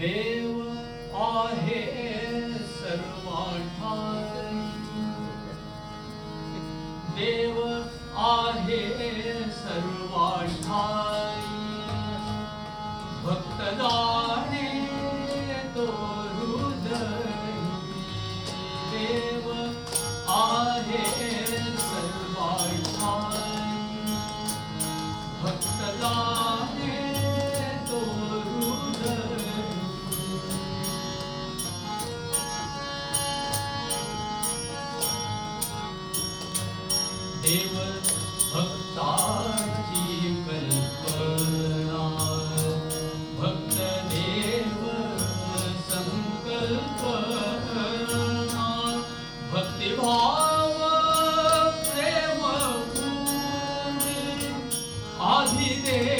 देव आहे सर्वाठा निभाव प्रेम आधि देव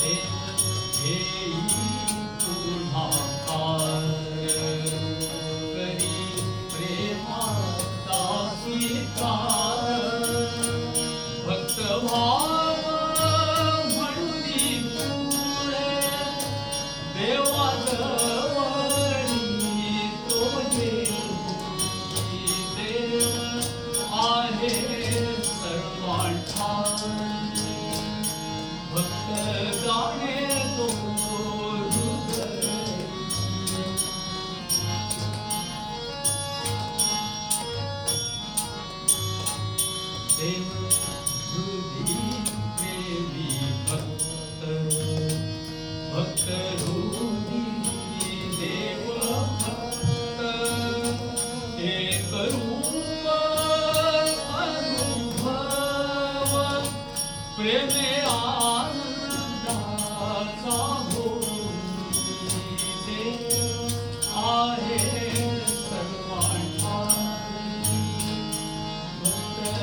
대이 불합한 शिव भक्त भक्त रूपी